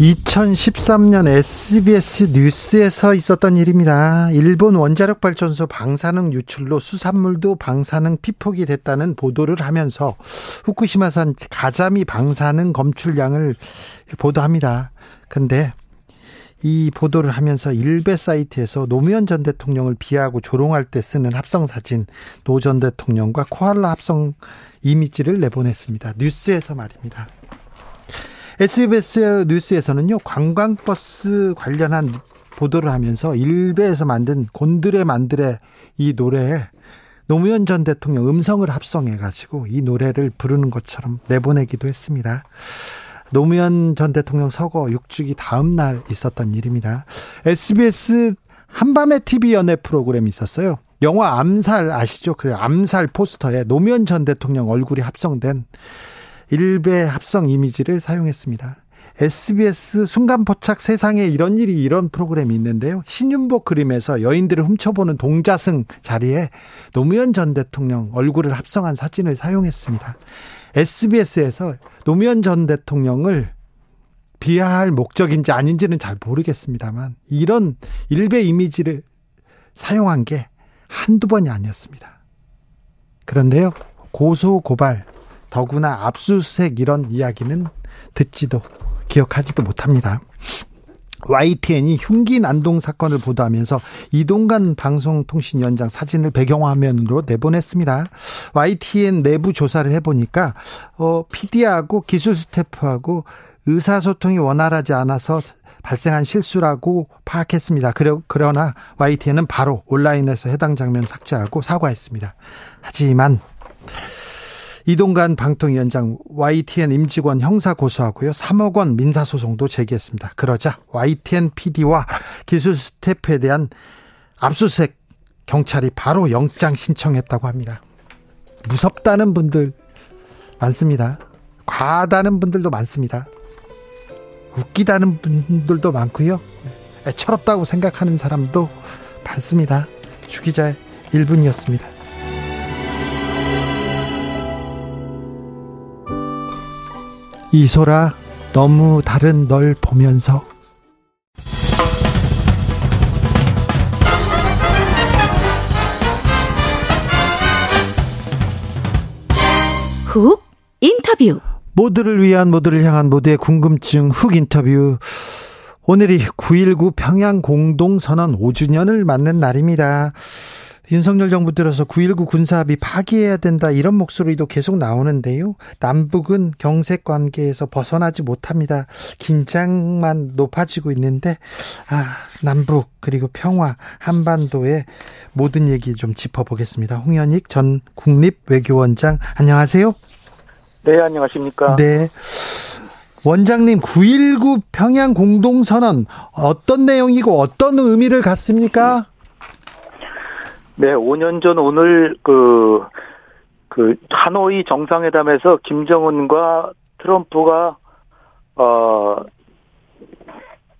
2013년 SBS 뉴스에서 있었던 일입니다. 일본 원자력 발전소 방사능 유출로 수산물도 방사능 피폭이 됐다는 보도를 하면서 후쿠시마산 가자미 방사능 검출량을 보도합니다. 근데 이 보도를 하면서 일베 사이트에서 노무현 전 대통령을 비하하고 조롱할 때 쓰는 합성 사진 노 전 대통령과 코알라 합성 이미지를 내보냈습니다. 뉴스에서 말입니다. SBS 뉴스에서는요, 관광버스 관련한 보도를 하면서 일베에서 만든 곤드레 만드레 이 노래에 노무현 전 대통령 음성을 합성해가지고 이 노래를 부르는 것처럼 내보내기도 했습니다. 노무현 전 대통령 서거 6주기 다음 날 있었던 일입니다. SBS 한밤의 TV 연애 프로그램이 있었어요. 영화 암살 아시죠? 그 암살 포스터에 노무현 전 대통령 얼굴이 합성된 일베 합성 이미지를 사용했습니다. SBS 순간포착 세상에 이런 일이 이런 프로그램이 있는데요. 신윤복 그림에서 여인들을 훔쳐보는 동자승 자리에 노무현 전 대통령 얼굴을 합성한 사진을 사용했습니다. SBS에서 노무현 전 대통령을 비하할 목적인지 아닌지는 잘 모르겠습니다만 이런 일베 이미지를 사용한 게 한두 번이 아니었습니다. 그런데요. 고소 고발 더구나 압수수색 이런 이야기는 듣지도 기억하지도 못합니다. YTN이 흉기 난동 사건을 보도하면서 이동관 방송통신위원장 사진을 배경화면으로 내보냈습니다. YTN 내부 조사를 해보니까 어, PD하고 기술 스태프하고 의사소통이 원활하지 않아서 발생한 실수라고 파악했습니다. 그러나 YTN은 바로 온라인에서 해당 장면 삭제하고 사과했습니다. 하지만 이동관 방통위원장 YTN 임직원 형사 고소하고요. 3억 원 민사 소송도 제기했습니다. 그러자 YTN PD와 기술 스태프에 대한 압수수색 경찰이 바로 영장 신청했다고 합니다. 무섭다는 분들 많습니다. 과하다는 분들도 많습니다. 웃기다는 분들도 많고요. 애처롭다고 생각하는 사람도 많습니다. 주기자의 1분이었습니다. 이소라 너무 다른 널 보면서. 훅 인터뷰. 모두를 위한 모두를 향한 모두의 궁금증 훅 인터뷰. 오늘이 9.19 평양 공동선언 5주년을 맞는 날입니다. 윤석열 정부 들어서 9.19 군사합의 파기해야 된다 이런 목소리도 계속 나오는데요. 남북은 경색 관계에서 벗어나지 못합니다. 긴장만 높아지고 있는데 아, 남북 그리고 평화 한반도의 모든 얘기 좀 짚어보겠습니다. 홍현익 전 국립외교원장 안녕하세요. 네, 안녕하십니까? 네. 원장님 9.19 평양 공동선언 어떤 내용이고 어떤 의미를 갖습니까? 네, 5년 전 오늘 그, 그, 하노이 정상회담에서 김정은과 트럼프가, 어,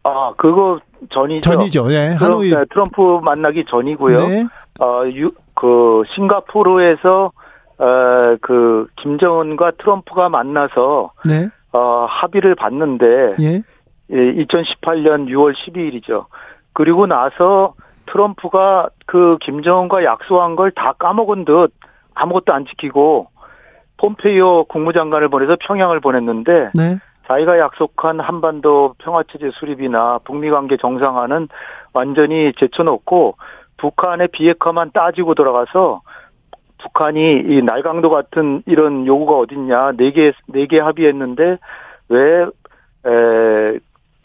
아, 그거 전이죠. 전이죠. 예, 하노이. 트럼프, 네, 트럼프 만나기 전이고요. 네. 어, 유, 그, 싱가포르에서, 어, 그, 김정은과 트럼프가 만나서, 네. 어, 합의를 봤는데, 예. 2018년 6월 12일이죠. 그리고 나서 트럼프가 그 김정은과 약속한 걸 다 까먹은 듯 아무것도 안 지키고 폼페이오 국무장관을 보내서 평양을 보냈는데 네. 자기가 약속한 한반도 평화체제 수립이나 북미 관계 정상화는 완전히 제쳐놓고 북한의 비핵화만 따지고 돌아가서 북한이 이 날강도 같은 이런 요구가 어딨냐 네 개 네 개 합의했는데 왜 에,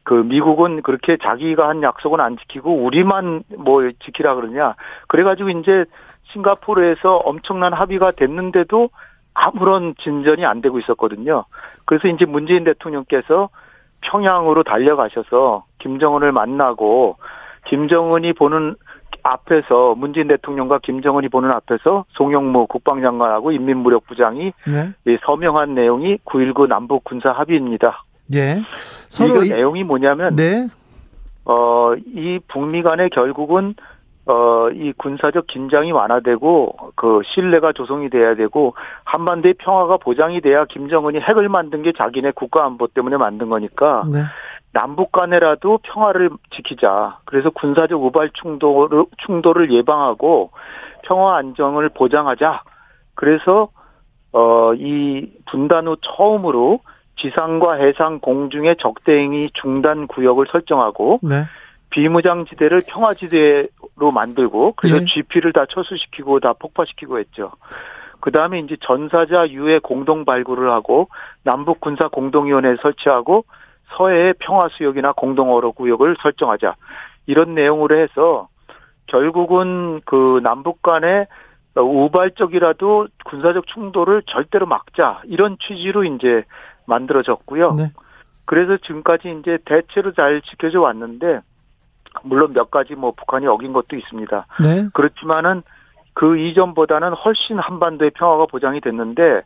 그 미국은 그렇게 자기가 한 약속은 안 지키고 우리만 뭐 지키라 그러냐. 그래가지고 이제 싱가포르에서 엄청난 합의가 됐는데도 아무런 진전이 안 되고 있었거든요. 그래서 이제 문재인 대통령께서 평양으로 달려가셔서 김정은을 만나고 김정은이 보는 앞에서 문재인 대통령과 김정은이 보는 앞에서 송영무 국방장관하고 인민무력부장이 네. 서명한 내용이 9.19 남북 군사 합의입니다. 예. 서로 이 내용이 뭐냐면 네. 어, 이 북미 간에 결국은 어, 이 군사적 긴장이 완화되고 그 신뢰가 조성이 돼야 되고 한반도의 평화가 보장이 돼야 김정은이 핵을 만든 게 자기네 국가 안보 때문에 만든 거니까 네. 남북 간에라도 평화를 지키자. 그래서 군사적 우발 충돌을 충돌을 예방하고 평화 안정을 보장하자. 그래서 어, 이 분단 후 처음으로 지상과 해상 공중의 적대행위 중단 구역을 설정하고 네. 비무장지대를 평화지대로 만들고 그래서 예. GP를 다 철수시키고 다 폭파시키고 했죠. 그 다음에 이제 전사자 유해 공동 발굴을 하고 남북 군사 공동위원회 설치하고 서해의 평화 수역이나 공동 어로 구역을 설정하자 이런 내용으로 해서 결국은 그 남북 간의 우발적이라도 군사적 충돌을 절대로 막자 이런 취지로 이제 만들어졌고요. 네. 그래서 지금까지 이제 대체로 잘 지켜져 왔는데 물론 몇 가지 뭐 북한이 어긴 것도 있습니다. 네. 그렇지만은 그 이전보다는 훨씬 한반도의 평화가 보장이 됐는데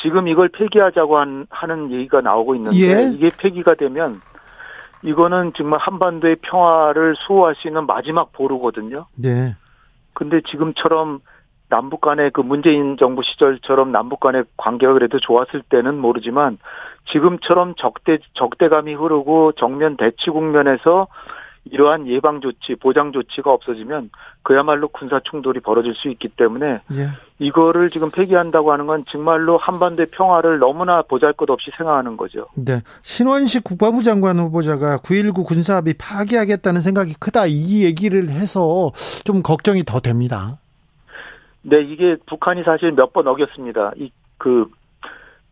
지금 이걸 폐기하자고 한, 하는 얘기가 나오고 있는데 예. 이게 폐기가 되면 이거는 정말 한반도의 평화를 수호할 수 있는 마지막 보루거든요. 네. 근데 지금처럼 남북 간의 그 문재인 정부 시절처럼 남북 간의 관계가 그래도 좋았을 때는 모르지만 지금처럼 적대 적대감이 흐르고 정면 대치 국면에서 이러한 예방 조치, 보장 조치가 없어지면 그야말로 군사 충돌이 벌어질 수 있기 때문에 예. 이거를 지금 폐기한다고 하는 건 정말로 한반도의 평화를 너무나 보잘것없이 생각하는 거죠. 네. 신원식 국방부 장관 후보자가 9.19 군사합의 파기하겠다는 생각이 크다 이 얘기를 해서 좀 걱정이 더 됩니다. 네, 이게 북한이 사실 몇 번 어겼습니다. 이 그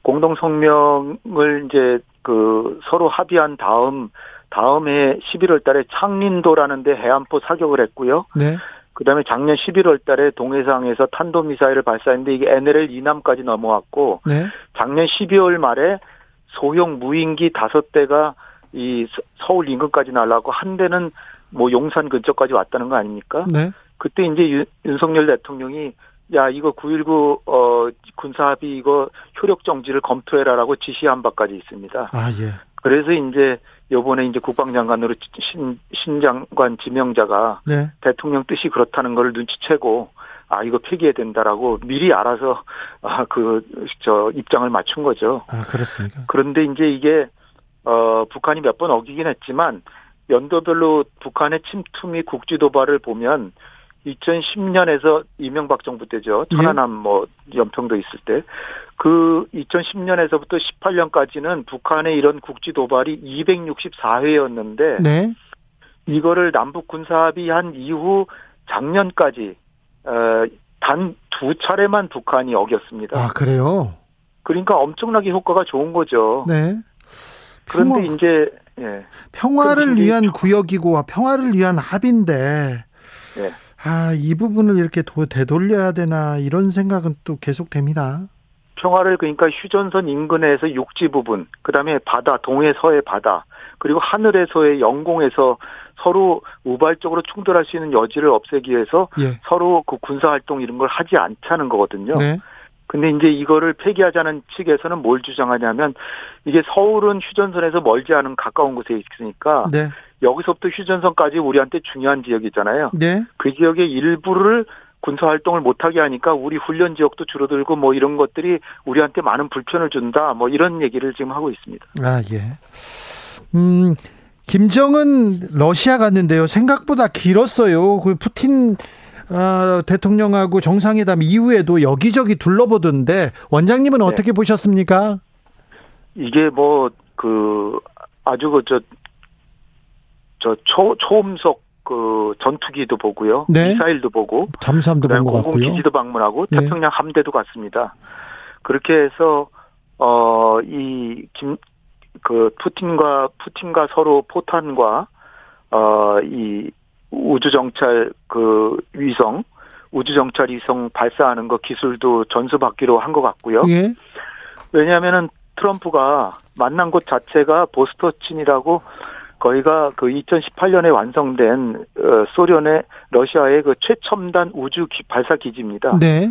공동 성명을 이제 그 서로 합의한 다음 다음해 11월 달에 창린도라는 데 해안포 사격을 했고요. 네. 그다음에 작년 11월 달에 동해상에서 탄도 미사일을 발사했는데 이게 NLL 이남까지 넘어왔고 네. 작년 12월 말에 소형 무인기 다섯 대가 이 서울 인근까지 날라고 한 대는 뭐 용산 근처까지 왔다는 거 아닙니까? 네. 그때 이제 윤, 윤석열 대통령이 야 이거 9.19 어 군사합의 이거 효력 정지를 검토해라라고 지시한 바까지 있습니다. 아 예. 그래서 이제 요번에 이제 국방장관으로 신, 신 장관 지명자가 네. 대통령 뜻이 그렇다는 걸 눈치채고 아 이거 폐기해야 된다라고 미리 알아서 아 그 저 입장을 맞춘 거죠. 아 그렇습니까? 그런데 이제 이게 어 북한이 몇 번 어기긴 했지만 연도별로 북한의 침투 및 국지 도발을 보면 2010년에서 이명박 정부 때죠. 예. 천안함 뭐 연평도 있을 때. 그 2010년에서부터 18년까지는 북한의 이런 국지 도발이 264회였는데 네. 이거를 남북 군사 합의한 이후 작년까지 어, 단두 차례만 북한이 어겼습니다. 아, 그래요? 그러니까 엄청나게 효과가 좋은 거죠. 네. 그런데 이제 예. 평화를 위한 구역이고 평화를 위한 합인데 예. 아, 이 부분을 이렇게 되돌려야 되나 이런 생각은 또 계속됩니다. 평화를 그러니까 휴전선 인근에서 육지 부분, 그다음에 바다, 동해 서해 바다, 그리고 하늘에서의 영공에서 서로 우발적으로 충돌할 수 있는 여지를 없애기 위해서 예. 서로 그 군사 활동 이런 걸 하지 않자는 거거든요. 네. 근데 이제 이거를 폐기하자는 측에서는 뭘 주장하냐면 이게 서울은 휴전선에서 멀지 않은 가까운 곳에 있으니까 네. 여기서부터 휴전선까지 우리한테 중요한 지역이잖아요. 네. 그 지역의 일부를 군사 활동을 못하게 하니까 우리 훈련 지역도 줄어들고 뭐 이런 것들이 우리한테 많은 불편을 준다 뭐 이런 얘기를 지금 하고 있습니다. 아 예. 음 김정은 러시아 갔는데요 생각보다 길었어요. 그 푸틴 어, 대통령하고 정상회담 이후에도 여기저기 둘러보던데 원장님은 네. 어떻게 보셨습니까? 이게 뭐 그 아주 그저 저 초, 초음속 그 전투기도 보고요. 네. 미사일도 보고. 잠수함도 본것 같고요. 공공기지도 방문하고 네. 태평양 함대도 갔습니다. 그렇게 해서 어 이 김 그 푸틴과 푸틴과 서로 포탄과 어 이 우주 정찰 그 위성 우주 정찰 위성 발사하는 거 기술도 전수받기로 한 것 같고요. 예. 왜냐하면은 트럼프가 만난 곳 자체가 보스토친이라고 거기가 그 2018년에 완성된 어, 소련의 러시아의 그 최첨단 우주 발사 기지입니다. 네.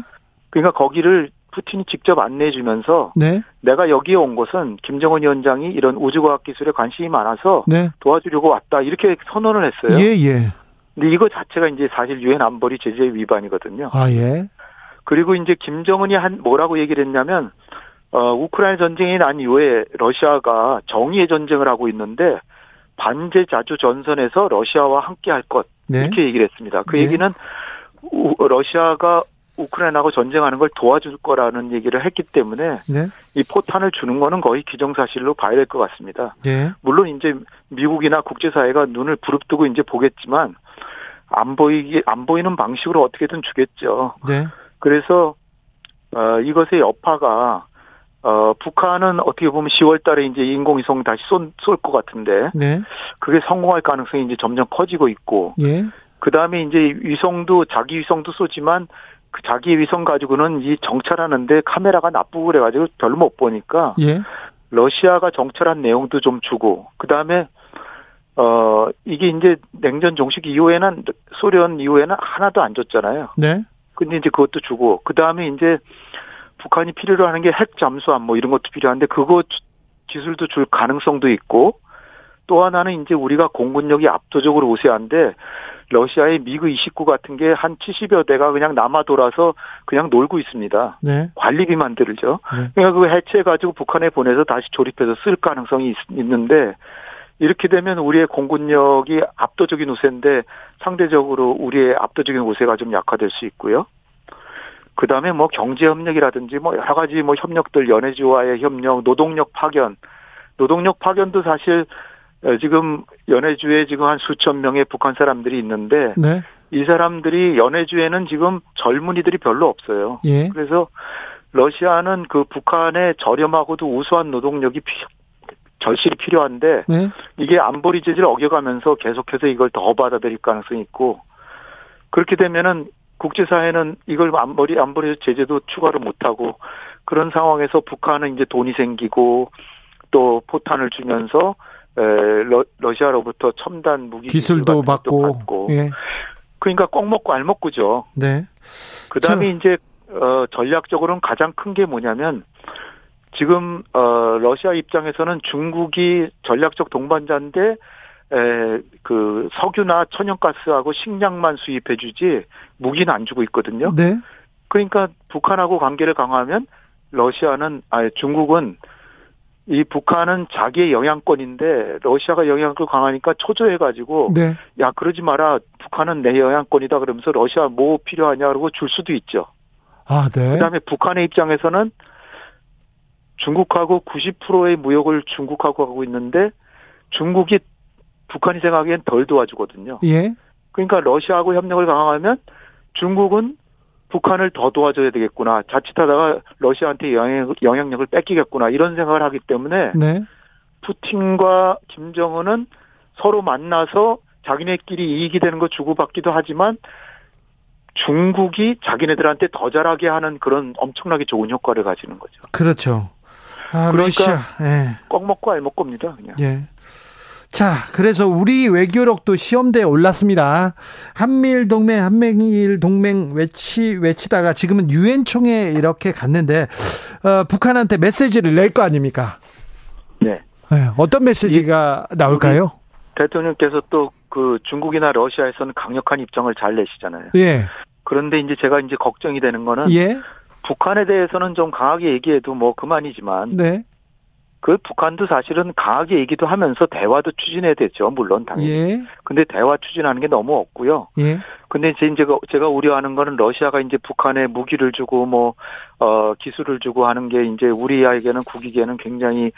그러니까 거기를 푸틴이 직접 안내해 주면서 네. 내가 여기에 온 것은 김정은 위원장이 이런 우주과학 기술에 관심이 많아서 네. 도와주려고 왔다 이렇게 선언을 했어요. 예, 예. 근데 이거 자체가 이제 사실 유엔 안보리 제재 위반이거든요. 아, 예. 그리고 이제 김정은이 한 뭐라고 얘기를 했냐면 어 우크라이나 전쟁이 난 이후에 러시아가 정의의 전쟁을 하고 있는데 반제 자주 전선에서 러시아와 함께 할 것. 네. 이렇게 얘기를 했습니다. 그 네. 얘기는 우, 러시아가 우크라이나하고 전쟁하는 걸 도와줄 거라는 얘기를 했기 때문에 네. 이 포탄을 주는 거는 거의 기정사실로 봐야 될 것 같습니다. 네. 물론 이제 미국이나 국제사회가 눈을 부릅뜨고 이제 보겠지만 안 보이기 안 보이는 방식으로 어떻게든 주겠죠. 네. 그래서 어, 이것의 여파가 어, 북한은 어떻게 보면 10월 달에 이제 인공위성 다시 쏠 것 같은데. 네. 그게 성공할 가능성이 이제 점점 커지고 있고. 예. 그 다음에 이제 위성도 자기 위성도 쏘지만 그 자기 위성 가지고는 이 정찰하는데 카메라가 나쁘고 그래가지고 별로 못 보니까. 예. 러시아가 정찰한 내용도 좀 주고. 그 다음에 어, 이게 이제 냉전 종식 이후에는 소련 이후에는 하나도 안 줬잖아요. 네. 근데 이제 그것도 주고. 그 다음에 이제 북한이 필요로 하는 게 핵 잠수함 뭐 이런 것도 필요한데 그거 기술도 줄 가능성도 있고 또 하나는 이제 우리가 공군력이 압도적으로 우세한데 러시아의 미그 29 같은 게 한 70여 대가 그냥 남아 돌아서 그냥 놀고 있습니다. 네. 관리비만 들죠. 네. 그러니까 그거 해체해 가지고 북한에 보내서 다시 조립해서 쓸 가능성이 있, 는데 이렇게 되면 우리의 공군력이 압도적인 우세인데 상대적으로 우리의 압도적인 우세가 좀 약화될 수 있고요. 그 다음에 뭐 경제 협력이라든지 뭐 여러 가지 뭐 협력들 연해주와의 협력, 노동력 파견, 노동력 파견도 사실 어, 지금 연해주에 지금 한 수천 명의 북한 사람들이 있는데 네. 이 사람들이 연해주에는 지금 젊은이들이 별로 없어요. 예. 그래서 러시아는 그 북한의 저렴하고도 우수한 노동력이 피, 절실히 필요한데 네. 이게 안보리 제재를 어겨가면서 계속해서 이걸 더 받아들일 가능성이 있고 그렇게 되면은 국제사회는 이걸 안보리 안보리 제재도 추가로 못하고 그런 상황에서 북한은 이제 돈이 생기고 또 포탄을 주면서 에, 러, 러시아로부터 첨단 무기 기술도 받고, 받고. 예. 그러니까 꼭 먹고 알 먹고죠. 네. 그다음에 저... 이제 어 전략적으로는 가장 큰 게 뭐냐면 지금 어 러시아 입장에서는 중국이 전략적 동반자인데 에, 그 석유나 천연가스하고 식량만 수입해 주지 무기는 안 주고 있거든요. 네. 그러니까 북한하고 관계를 강화하면 러시아는 아니 중국은 이 북한은 자기의 영향권인데 러시아가 영향권을 강하니까 초조해 가지고 네. 야 그러지 마라 북한은 내 영향권이다 그러면서 러시아 뭐 필요하냐 그러고 줄 수도 있죠. 아, 네. 그다음에 북한의 입장에서는 중국하고 90%의 무역을 중국하고 하고 있는데 중국이 북한이 생각하기엔 덜 도와주거든요. 예. 그러니까 러시아하고 협력을 강화하면 중국은 북한을 더 도와줘야 되겠구나. 자칫하다가 러시아한테 영향, 영향력을 뺏기겠구나. 이런 생각을 하기 때문에 네. 푸틴과 김정은은 서로 만나서 자기네끼리 이익이 되는 거 주고받기도 하지만 중국이 자기네들한테 더 잘하게 하는 그런 엄청나게 좋은 효과를 가지는 거죠. 그렇죠. 아, 그러니까 러시아. 예. 꼭 먹고 알 먹고입니다. 그냥. 예. 자, 그래서 우리 외교력도 시험대에 올랐습니다. 한미일 동맹, 한미일 동맹 외치, 외치다가 지금은 유엔 총회 이렇게 갔는데, 어, 북한한테 메시지를 낼 거 아닙니까? 네. 네. 어떤 메시지가 나올까요? 대통령께서 또 그 중국이나 러시아에서는 강력한 입장을 잘 내시잖아요. 예. 그런데 이제 제가 이제 걱정이 되는 거는 예. 북한에 대해서는 좀 강하게 얘기해도 뭐 그만이지만 네. 그 북한도 사실은 강하게 얘기도 하면서 대화도 추진해야 되죠. 물론 당연히. 예. 근데 대화 추진하는 게 너무 없고요. 예. 근데 이제 제가 제가 우려하는 거는 러시아가 이제 북한에 무기를 주고 뭐 어 기술을 주고 하는 게 이제 우리에게는 국익에는 굉장히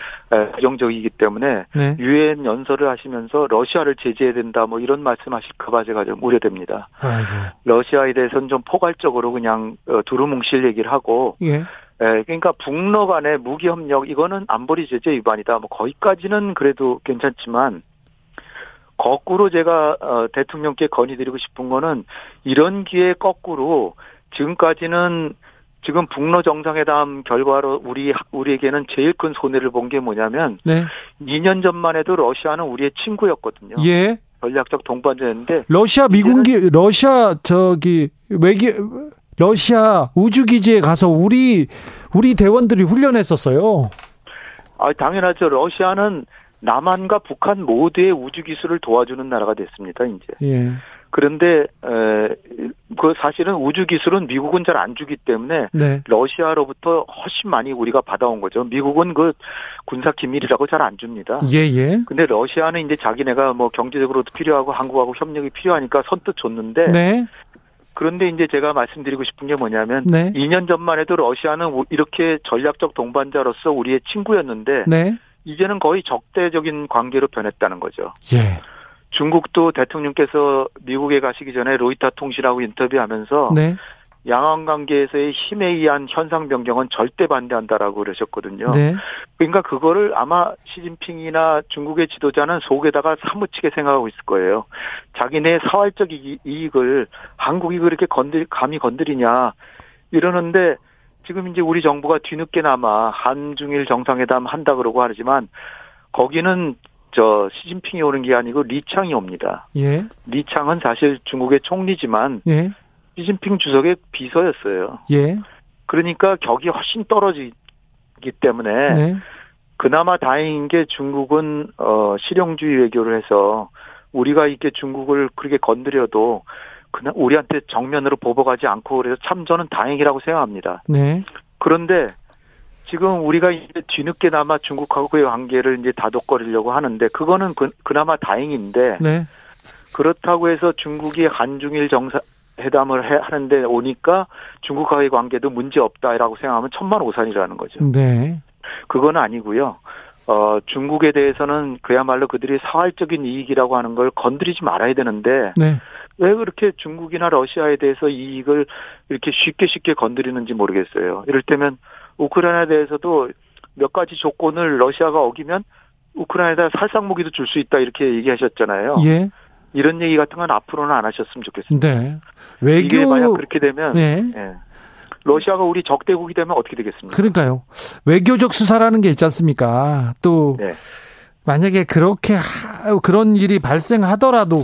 부정적이기 때문에 네. 유엔 네. 연설을 하시면서 러시아를 제재해야 된다 뭐 이런 말씀하실까봐 제가 좀 우려됩니다. 아이고. 러시아에 대해서는 좀 포괄적으로 그냥 어, 두루뭉실 얘기를 하고 예. 예, 그러니까 북러 간의 무기 협력 이거는 안보리 제재 위반이다. 뭐 거기까지는 그래도 괜찮지만 거꾸로 제가 어, 대통령께 건의드리고 싶은 거는 이런 기회 거꾸로 지금까지는 지금 북러 정상회담 결과로 우리 우리에게는 제일 큰 손해를 본 게 뭐냐면 네. 2년 전만 해도 러시아는 우리의 친구였거든요. 예. 전략적 동반자였는데 러시아 미군기 러시아 저기 외기 러시아 우주 기지에 가서 우리 우리 대원들이 훈련했었어요. 아 당연하죠. 러시아는 남한과 북한 모두의 우주 기술을 도와주는 나라가 됐습니다. 이제. 예. 그런데 에, 그 사실은 우주 기술은 미국은 잘 안 주기 때문에 네. 러시아로부터 훨씬 많이 우리가 받아온 거죠. 미국은 그 군사 기밀이라고 잘 안 줍니다. 예, 예. 근데 러시아는 이제 자기네가 뭐 경제적으로도 필요하고 한국하고 협력이 필요하니까 선뜻 줬는데 네. 그런데 이제 제가 말씀드리고 싶은 게 뭐냐면 네. 2년 전만 해도 러시아는 이렇게 전략적 동반자로서 우리의 친구였는데 네. 이제는 거의 적대적인 관계로 변했다는 거죠. 예. 중국도 대통령께서 미국에 가시기 전에 로이터 통신하고 인터뷰하면서 네. 양안 관계에서의 힘에 의한 현상 변경은 절대 반대한다라고 그러셨거든요. 네. 그러니까 그거를 아마 시진핑이나 중국의 지도자는 속에다가 사무치게 생각하고 있을 거예요. 자기네 사활적 이익을 한국이 그렇게 건들 감히 건드리냐 이러는데 지금 이제 우리 정부가 뒤늦게나마 한중일 정상회담 한다 그러고 하지만 거기는 저 시진핑이 오는 게 아니고 리창이 옵니다. 예. 리창은 사실 중국의 총리지만 예. 시진핑 주석의 비서였어요. 예. 그러니까 격이 훨씬 떨어지기 때문에 네. 그나마 다행인 게 중국은 어 실용주의 외교를 해서 우리가 이렇게 중국을 그렇게 건드려도 그냥 우리한테 정면으로 보복하지 않고 그래서 참 저는 다행이라고 생각합니다. 네. 그런데 지금 우리가 이제 뒤늦게나마 중국하고의 관계를 이제 다독거리려고 하는데 그거는 그, 그나마 다행인데 네. 그렇다고 해서 중국이 한중일 정사 회담을 해, 하는데 오니까 중국과의 관계도 문제 없다라고 생각하면 천만 오산이라는 거죠. 네. 그건 아니고요. 어, 중국에 대해서는 그야말로 그들이 사활적인 이익이라고 하는 걸 건드리지 말아야 되는데 네. 왜 그렇게 중국이나 러시아에 대해서 이익을 이렇게 쉽게 쉽게 건드리는지 모르겠어요. 이를테면 우크라이나에 대해서도 몇 가지 조건을 러시아가 어기면 우크라이나에다 살상 무기도 줄 수 있다 이렇게 얘기하셨잖아요. 예. 이런 얘기 같은 건 앞으로는 안 하셨으면 좋겠습니다. 네. 외교 이게 만약 그렇게 되면 네. 예. 러시아가 우리 적대국이 되면 어떻게 되겠습니까? 그러니까요. 외교적 수사라는 게 있지 않습니까? 또 네. 만약에 그렇게 그런 일이 발생하더라도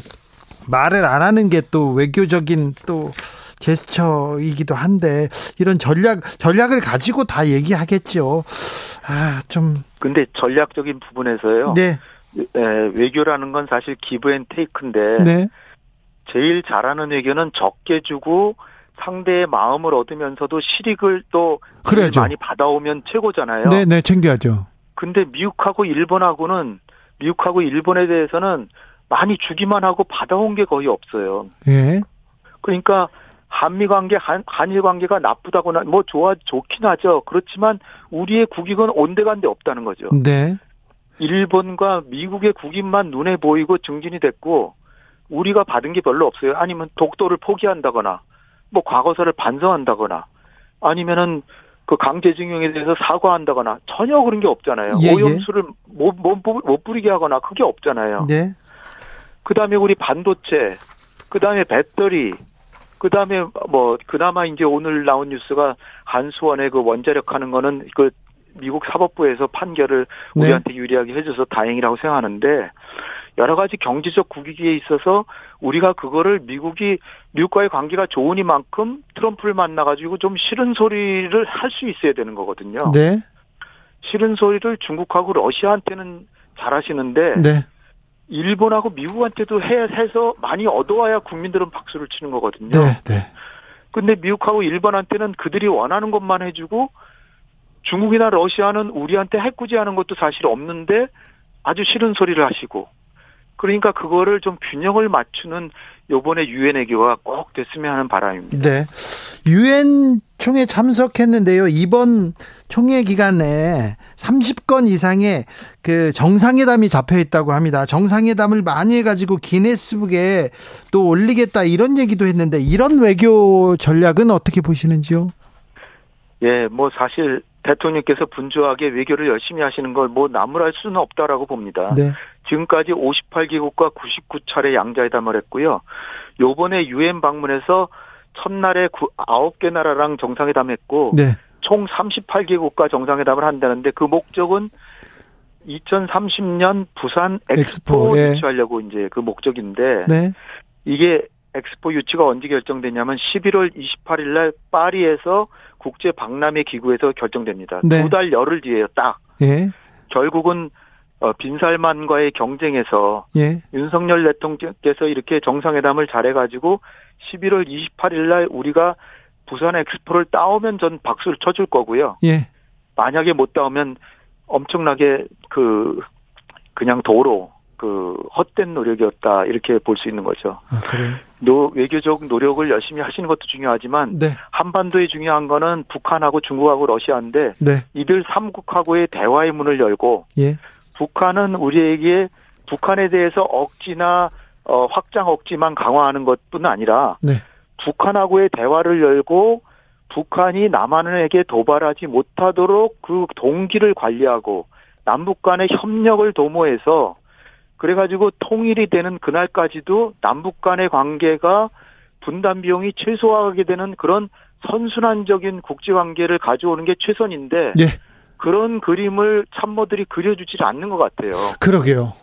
말을 안 하는 게 또 외교적인 또 제스처이기도 한데 이런 전략 전략을 가지고 다 얘기하겠죠. 아, 좀 근데 전략적인 부분에서요. 네. 에, 외교라는 건 사실 give and take인데 네. 제일 잘하는 외교는 적게 주고 상대의 마음을 얻으면서도 실익을 또 그래야죠. 많이 받아오면 최고잖아요. 네, 네, 챙겨야죠. 근데 미국하고 일본하고는 미국하고 일본에 대해서는 많이 주기만 하고 받아온 게 거의 없어요. 예. 그러니까 한미 관계, 한, 한일 관계가 나쁘다거나 뭐 좋아 좋긴 하죠. 그렇지만 우리의 국익은 온데간데 없다는 거죠. 네. 일본과 미국의 국익만 눈에 보이고 증진이 됐고 우리가 받은 게 별로 없어요. 아니면 독도를 포기한다거나 뭐 과거사를 반성한다거나 아니면은 그 강제징용에 대해서 사과한다거나 전혀 그런 게 없잖아요. 예, 예. 오염수를 못, 못, 못 뿌리게 하거나 그게 없잖아요. 네. 그 다음에 우리 반도체, 그 다음에 배터리, 그 다음에 뭐 그나마 이제 오늘 나온 뉴스가 한수원의 그 원자력 하는 거는 그 미국 사법부에서 판결을 네. 우리한테 유리하게 해줘서 다행이라고 생각하는데 여러 가지 경제적 국익에 있어서 우리가 그거를 미국이 미국과의 관계가 좋으니만큼 트럼프를 만나가지고 좀 싫은 소리를 할 수 있어야 되는 거거든요. 네. 싫은 소리를 중국하고 러시아한테는 잘하시는데 네. 일본하고 미국한테도 해, 해서 많이 얻어와야 국민들은 박수를 치는 거거든요. 네, 네. 근데 미국하고 일본한테는 그들이 원하는 것만 해주고 중국이나 러시아는 우리한테 해꾸지하는 것도 사실 없는데 아주 싫은 소리를 하시고 그러니까 그거를 좀 균형을 맞추는 요번에 유엔 외교가 꼭 됐으면 하는 바람입니다. 네. 유엔 총회 참석했는데요. 이번 총회 기간에 30건 이상의 그 정상회담이 잡혀 있다고 합니다. 정상회담을 많이 해 가지고 기네스북에 또 올리겠다 이런 얘기도 했는데 이런 외교 전략은 어떻게 보시는지요? 예, 뭐 사실 대통령께서 분주하게 외교를 열심히 하시는 걸 뭐 나무랄 수는 없다라고 봅니다. 네. 지금까지 58개국과 99차례 양자회담을 했고요. 요번에 유엔 방문해서 첫날에 9개 나라랑 정상회담 했고 네. 총 38개국과 정상회담을 한다는데 그 목적은 2030년 부산 엑스포, 엑스포 예. 유치하려고 이제 그 목적인데 네. 이게 엑스포 유치가 언제 결정되냐면 11월 28일 날 파리에서 국제 박람회 기구에서 결정됩니다. 네. 두달 열흘 뒤에요, 딱. 예. 결국은 어, 빈살만과의 경쟁에서 예. 윤석열 대통령께서 이렇게 정상회담을 잘해가지고 11월 28일 날 우리가 부산 엑스포를 따오면 전 박수를 쳐줄 거고요. 예. 만약에 못 따오면 엄청나게 그 그냥 도로 그 헛된 노력이었다 이렇게 볼 수 있는 거죠. 아, 그래. 노 외교적 노력을 열심히 하시는 것도 중요하지만 네. 한반도의 중요한 거는 북한하고 중국하고 러시아인데 네. 이들 삼국하고의 대화의 문을 열고 예. 북한은 우리에게 북한에 대해서 억지나 어, 확장 억지만 강화하는 것뿐 아니라 네. 북한하고의 대화를 열고 북한이 남한에게 도발하지 못하도록 그 동기를 관리하고 남북 간의 협력을 도모해서 그래가지고 통일이 되는 그날까지도 남북 간의 관계가 분담 비용이 최소화하게 되는 그런 선순환적인 국제 관계를 가져오는 게 최선인데 네. 그런 그림을 참모들이 그려주지 않는 것 같아요. 그러게요.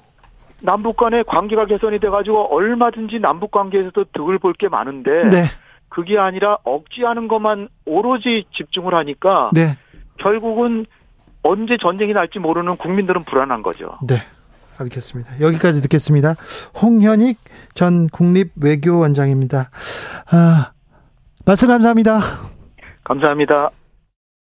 남북 간의 관계가 개선이 돼가지고 얼마든지 남북 관계에서도 득을 볼 게 많은데 네. 그게 아니라 억지하는 것만 오로지 집중을 하니까 네. 결국은 언제 전쟁이 날지 모르는 국민들은 불안한 거죠. 네. 알겠습니다. 여기까지 듣겠습니다. 홍현익 전 국립외교원장입니다. 아, 말씀 감사합니다. 감사합니다.